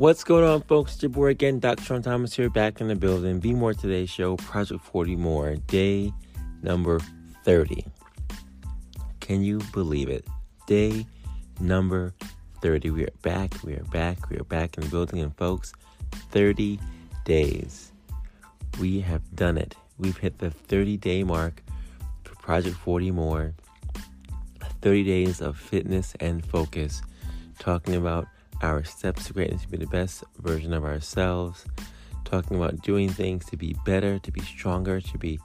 What's going on, folks? It's your boy again, Dr. Sean Thomas here, back in the building. Be More Today show, Project 40 More, day number 30. Can you believe it? Day number 30. We are back, we are back, we are back in the building, and folks, 30 days. We have done it. We've hit the 30 day mark for Project 40 More. 30 days of fitness and focus, talking about our steps to greatness to be the best version of ourselves, talking about doing things to be better, to be stronger, to be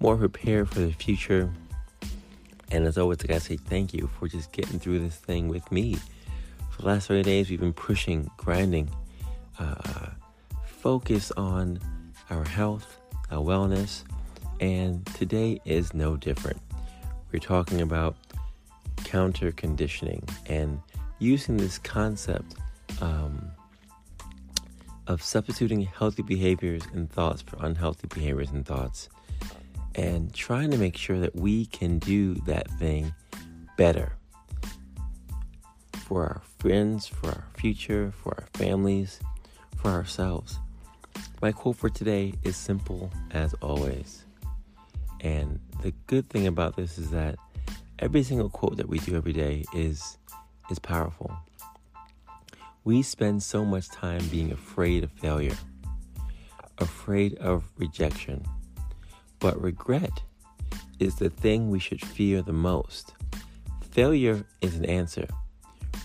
more prepared for the future. And as always, I gotta say thank you for just getting through this thing with me. For the last 30 days, we've been pushing, grinding, uh, focus on our health, our wellness, and today is no different. We're talking about counter conditioning and using this concept um, of substituting healthy behaviors and thoughts for unhealthy behaviors and thoughts and trying to make sure that we can do that thing better for our friends, for our future, for our families, for ourselves. My quote for today is simple as always. And the good thing about this is that every single quote that we do every day is is powerful. We spend so much time being afraid of failure, afraid of rejection. But regret is the thing we should fear the most. Failure is an answer,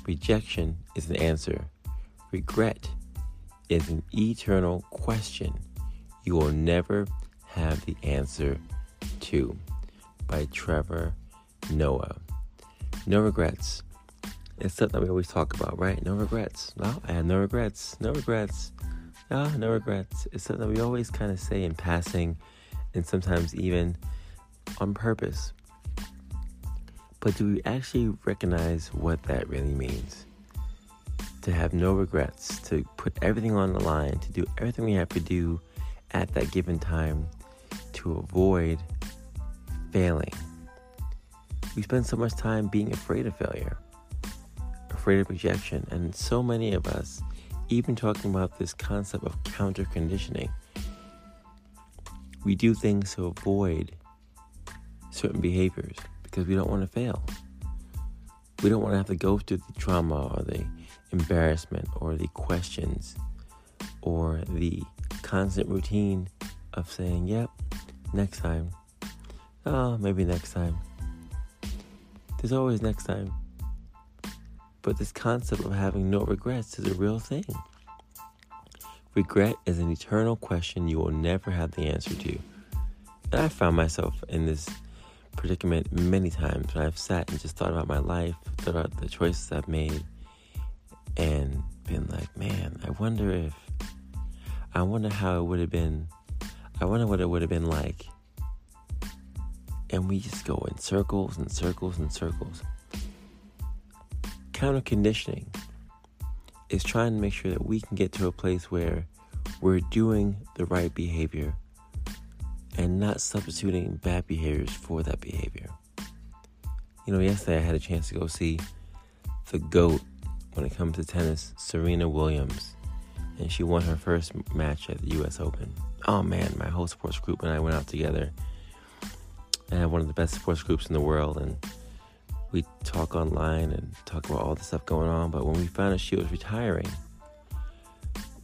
rejection is an answer, regret is an eternal question you will never have the answer to. By Trevor Noah. No regrets. It's something we always talk about, right? No regrets. No, I have no regrets. No regrets. No, no regrets. It's something that we always kind of say in passing and sometimes even on purpose. But do we actually recognize what that really means? To have no regrets, to put everything on the line, to do everything we have to do at that given time to avoid failing. We spend so much time being afraid of failure afraid of rejection. And so many of us, even talking about this concept of counter conditioning, we do things to avoid certain behaviors because we don't want to fail. We don't want to have to go through the trauma or the embarrassment or the questions or the constant routine of saying, yep, next time. Oh, maybe next time. There's always next time. But this concept of having no regrets is a real thing. Regret is an eternal question you will never have the answer to. And I found myself in this predicament many times when I've sat and just thought about my life, thought about the choices I've made, and been like, man, I wonder if, I wonder how it would have been, I wonder what it would have been like. And we just go in circles and circles and circles counter conditioning is trying to make sure that we can get to a place where we're doing the right behavior and not substituting bad behaviors for that behavior. You know, yesterday I had a chance to go see the GOAT when it comes to tennis, Serena Williams, and she won her first match at the US Open. Oh man, my whole sports group and I went out together. I have one of the best sports groups in the world, and we talk online and talk about all the stuff going on. But when we found out she was retiring,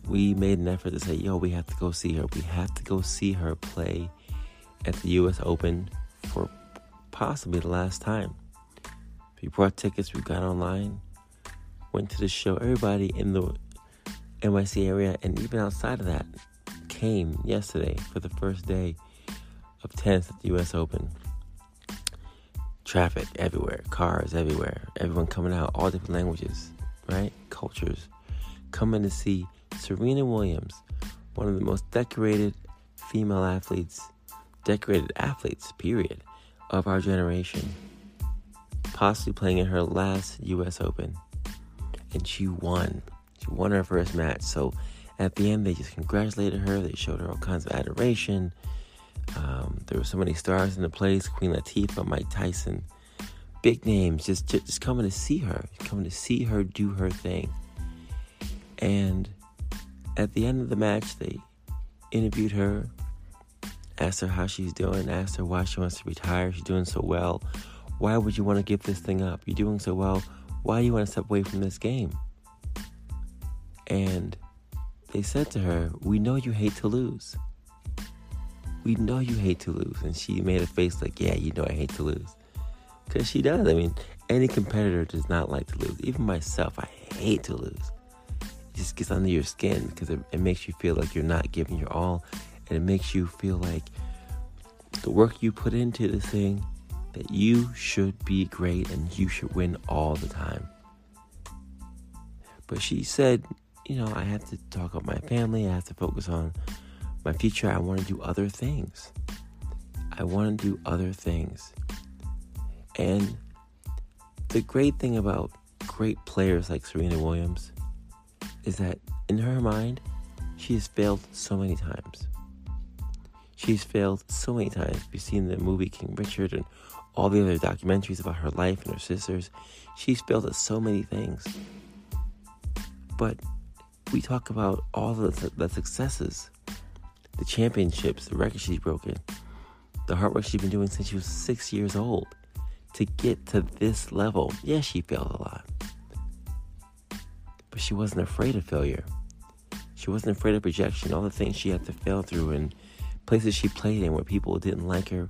we made an effort to say, yo, we have to go see her. We have to go see her play at the US Open for possibly the last time. We bought tickets, we got online, went to the show. Everybody in the NYC area and even outside of that came yesterday for the first day of tennis at the US Open. Traffic everywhere, cars everywhere, everyone coming out, all different languages, right? Cultures coming to see Serena Williams, one of the most decorated female athletes, decorated athletes, period, of our generation, possibly playing in her last US Open. And she won. She won her first match. So at the end, they just congratulated her. They showed her all kinds of adoration. Um, there were so many stars in the place Queen Latifah, Mike Tyson, big names just, just coming to see her, coming to see her do her thing. And at the end of the match, they interviewed her, asked her how she's doing, asked her why she wants to retire. She's doing so well. Why would you want to give this thing up? You're doing so well. Why do you want to step away from this game? And they said to her, We know you hate to lose. We know you hate to lose. And she made a face like, Yeah, you know I hate to lose. Because she does. I mean, any competitor does not like to lose. Even myself, I hate to lose It just gets under your skin because it, it makes you feel like you're not giving your all and it makes you feel like the work you put into this thing that you should be great and you should win all the time. But she said, you know, I have to talk about my family, I have to focus on my future, I want to do other things. I want to do other things. And the great thing about great players like Serena Williams is that in her mind, she has failed so many times. She's failed so many times. We've seen the movie King Richard and all the other documentaries about her life and her sisters. She's failed at so many things. But we talk about all the, the successes, the championships, the records she's broken, the hard work she's been doing since she was six years old to get to this level. Yes, yeah, she failed a lot but she wasn't afraid of failure. She wasn't afraid of rejection, all the things she had to fail through, and places she played in where people didn't like her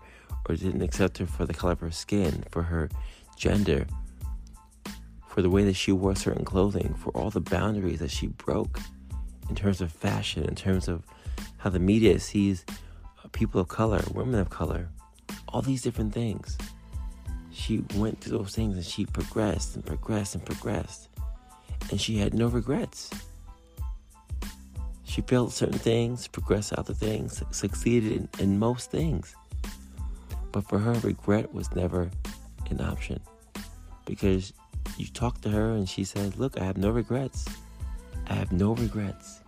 or didn't accept her for the color of her skin, for her gender, for the way that she wore certain clothing, for all the boundaries that she broke in terms of fashion, in terms of how the media sees people of color, women of color, all these different things. She went through those things and she progressed and progressed and progressed and she had no regrets. She failed certain things, progressed other things, succeeded in, in most things. But for her, regret was never an option because you talked to her and she said, Look, I have no regrets. I have no regrets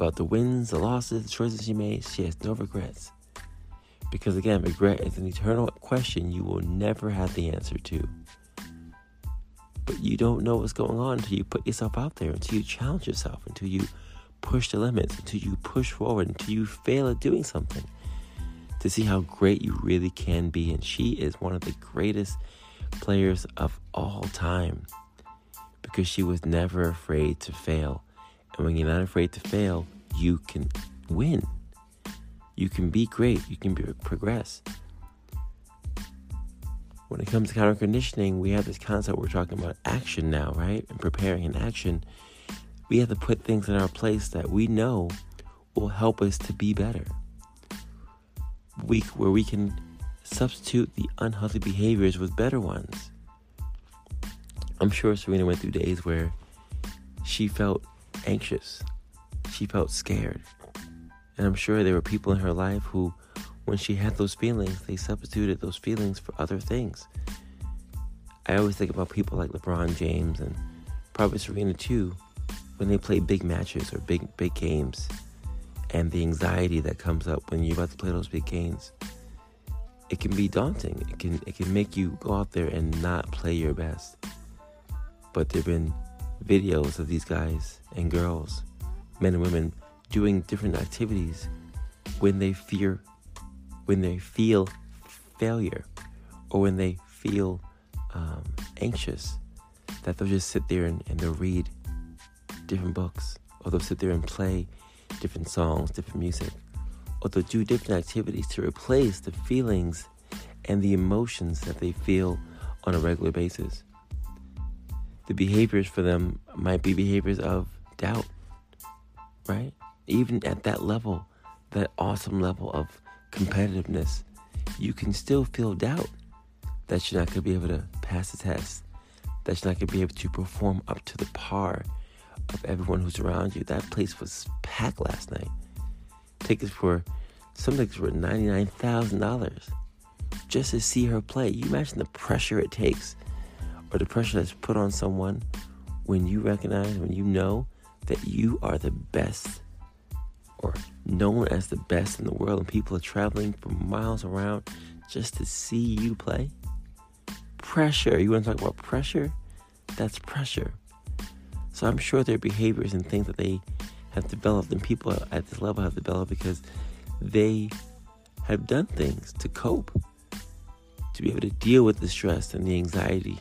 about the wins, the losses, the choices she made. She has no regrets. Because again, regret is an eternal question you will never have the answer to. But you don't know what's going on until you put yourself out there, until you challenge yourself, until you push the limits, until you push forward, until you fail at doing something to see how great you really can be. And she is one of the greatest players of all time because she was never afraid to fail. And when you're not afraid to fail, you can win. You can be great. You can be, progress when it comes to counter conditioning, we have this concept we're talking about action now, right? And preparing an action. We have to put things in our place that we know will help us to be better. We, where we can substitute the unhealthy behaviors with better ones. I'm sure Serena went through days where she felt anxious, she felt scared. And I'm sure there were people in her life who when she had those feelings, they substituted those feelings for other things. I always think about people like LeBron James and probably Serena too, when they play big matches or big big games and the anxiety that comes up when you're about to play those big games it can be daunting it can it can make you go out there and not play your best but there've been videos of these guys and girls men and women doing different activities when they fear when they feel failure or when they feel um, anxious that they'll just sit there and, and they'll read different books, or they'll sit there and play different songs, different music, or they'll do different activities to replace the feelings and the emotions that they feel on a regular basis. The behaviors for them might be behaviors of doubt, right? Even at that level, that awesome level of competitiveness, you can still feel doubt that you're not going to be able to pass the test, that you're not going to be able to perform up to the par of everyone who's around you. That place was packed last night. Tickets for some tickets were ninety-nine thousand dollars just to see her play. You imagine the pressure it takes, or the pressure that's put on someone when you recognize, when you know that you are the best, or known as the best in the world, and people are traveling from miles around just to see you play. Pressure. You want to talk about pressure? That's pressure. So I'm sure their behaviors and things that they have developed and people at this level have developed because they have done things to cope, to be able to deal with the stress and the anxiety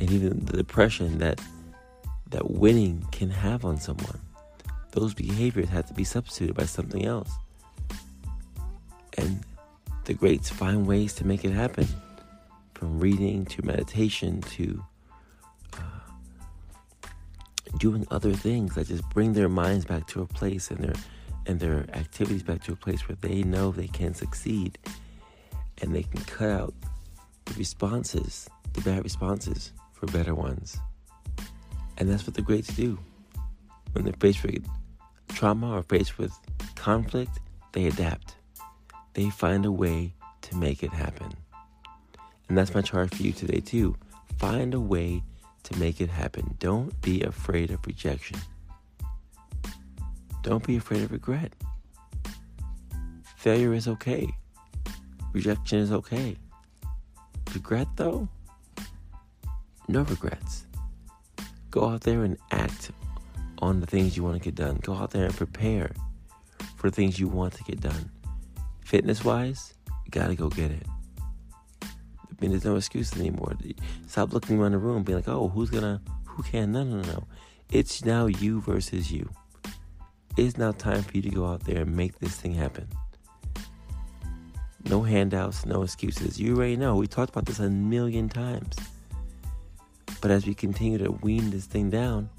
and even the depression that that winning can have on someone. Those behaviors have to be substituted by something else. And the greats find ways to make it happen. From reading to meditation to uh, doing other things that just bring their minds back to a place and their and their activities back to a place where they know they can succeed and they can cut out the responses, the bad responses for better ones. And that's what the greats do. When they're faced with trauma or faced with conflict, they adapt. They find a way to make it happen. And that's my charge for you today, too. Find a way to make it happen. Don't be afraid of rejection. Don't be afraid of regret. Failure is okay. Rejection is okay. Regret, though? No regrets. Go out there and act on the things you want to get done. Go out there and prepare for things you want to get done. Fitness wise, you gotta go get it. I mean, there's no excuse anymore. Stop looking around the room, being like, "Oh, who's gonna? Who can?" No, no, no. It's now you versus you. It's now time for you to go out there and make this thing happen. No handouts, no excuses. You already know. We talked about this a million times. But as we continue to wean this thing down,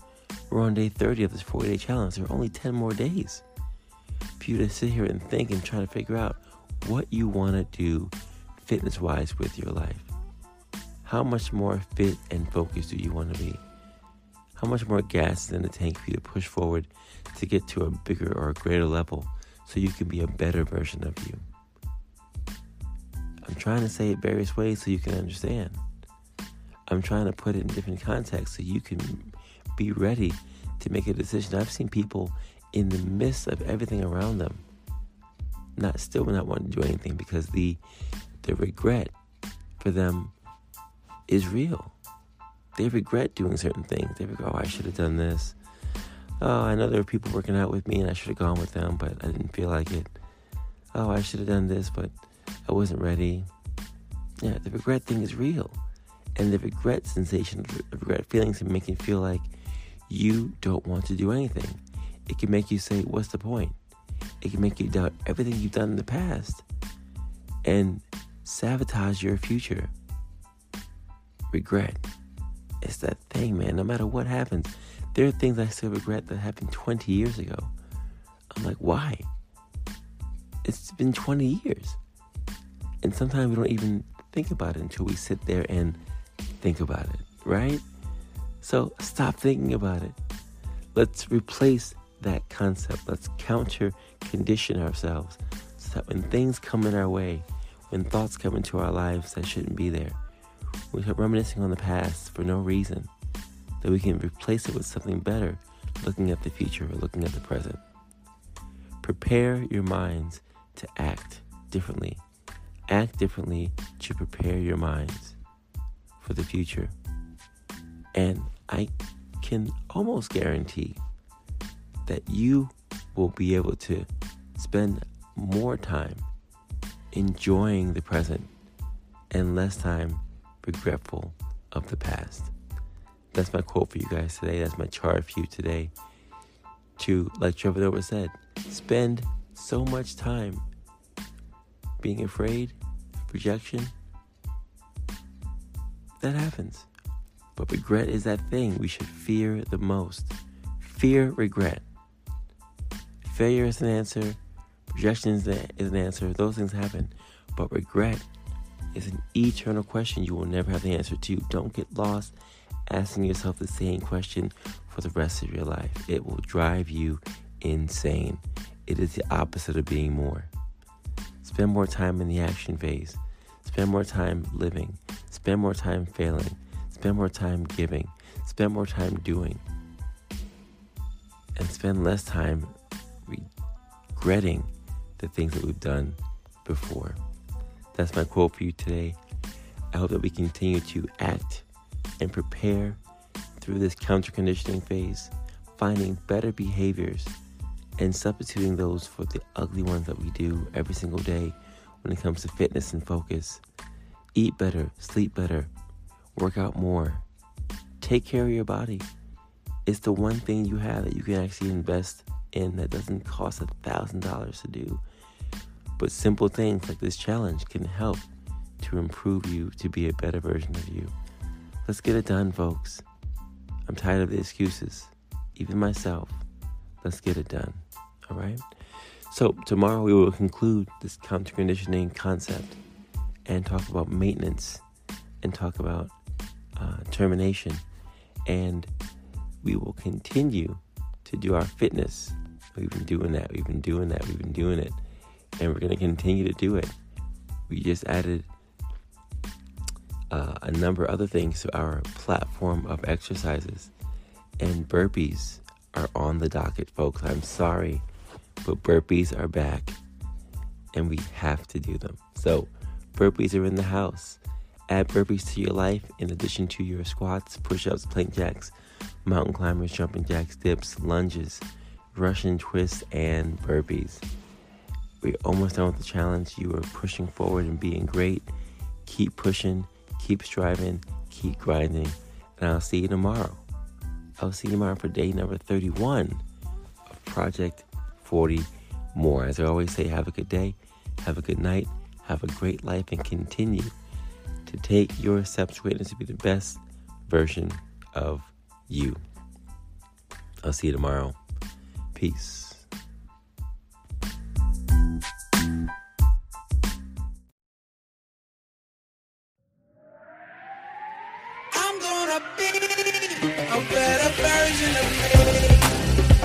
we're on day 30 of this 40 day challenge. There are only 10 more days for you to sit here and think and try to figure out what you want to do fitness wise with your life? How much more fit and focused do you want to be? How much more gas is in the tank for you to push forward to get to a bigger or a greater level so you can be a better version of you? I'm trying to say it various ways so you can understand. I'm trying to put it in different contexts so you can be ready to make a decision. I've seen people in the midst of everything around them not still not wanting to do anything because the the regret for them is real. They regret doing certain things. They regret, oh, I should have done this. Oh, I know there were people working out with me and I should have gone with them, but I didn't feel like it. Oh, I should have done this, but I wasn't ready. Yeah, the regret thing is real. And the regret sensation, the regret feelings can make you feel like you don't want to do anything. It can make you say, What's the point? It can make you doubt everything you've done in the past. And sabotage your future. Regret. It's that thing, man. No matter what happens, there are things I still regret that happened 20 years ago. I'm like, why? It's been 20 years. And sometimes we don't even think about it until we sit there and think about it, right? So stop thinking about it. Let's replace that concept. Let's counter condition ourselves so that when things come in our way, when thoughts come into our lives that shouldn't be there, we start reminiscing on the past for no reason, that we can replace it with something better, looking at the future or looking at the present. Prepare your minds to act differently. Act differently to prepare your minds for the future. And I can almost guarantee that you will be able to spend more time enjoying the present and less time regretful of the past. That's my quote for you guys today. That's my charge for you today. To, like Trevor Noah said, spend so much time being afraid, of rejection. That happens. But regret is that thing we should fear the most. Fear regret. Failure is an answer, rejection is an answer. Those things happen. But regret is an eternal question you will never have the answer to. Don't get lost asking yourself the same question for the rest of your life. It will drive you insane. It is the opposite of being more. Spend more time in the action phase. Spend more time living. Spend more time failing. Spend more time giving. Spend more time doing. And spend less time regretting the things that we've done before. That's my quote for you today. I hope that we continue to act and prepare through this counter conditioning phase, finding better behaviors and substituting those for the ugly ones that we do every single day when it comes to fitness and focus. Eat better, sleep better, work out more, take care of your body. It's the one thing you have that you can actually invest in that doesn't cost a thousand dollars to do. But simple things like this challenge can help to improve you to be a better version of you. Let's get it done, folks. I'm tired of the excuses, even myself. Let's get it done. All right? So, tomorrow we will conclude this counter conditioning concept and talk about maintenance and talk about uh, termination. And we will continue to do our fitness. We've been doing that. We've been doing that. We've been doing it and we're going to continue to do it. We just added uh, a number of other things to our platform of exercises, and burpees are on the docket, folks. I'm sorry, but burpees are back, and we have to do them. So, burpees are in the house. Add burpees to your life in addition to your squats, push ups, plank jacks, mountain climbers, jumping jacks, dips, lunges, Russian twists, and burpees. We're almost done with the challenge. You are pushing forward and being great. Keep pushing, keep striving, keep grinding. And I'll see you tomorrow. I'll see you tomorrow for day number 31 of Project 40 More. As I always say, have a good day, have a good night, have a great life, and continue to take your steps greatness to be the best version of you. I'll see you tomorrow. Peace.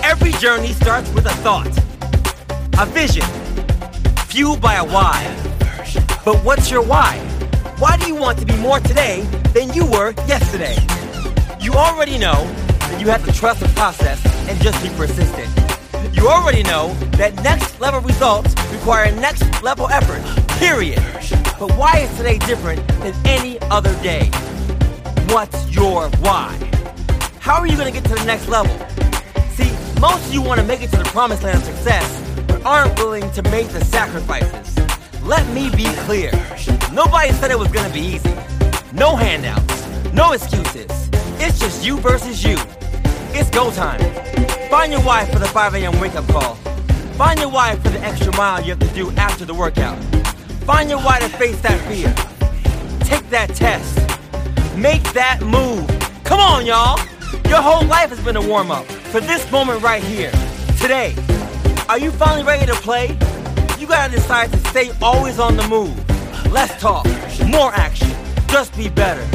Every journey starts with a thought, a vision, fueled by a why. But what's your why? Why do you want to be more today than you were yesterday? You already know that you have to trust the process and just be persistent. You already know that next level results require next level effort, period. But why is today different than any other day? What's your why? How are you going to get to the next level? See, most of you want to make it to the promised land of success, but aren't willing to make the sacrifices. Let me be clear. Nobody said it was to be easy. No handouts, no excuses. It's just you versus you. It's go time. Find your wife for the 5 a.m. wake up call. Find your wife for the extra mile you have to do after the workout. Find your wife to face that fear. Take that test. Make that move. Come on, y'all. Your whole life has been a warm up for this moment right here, today. Are you finally ready to play? You gotta decide to stay always on the move. Less talk, more action. Just be better.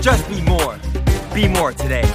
Just be more. Be more today.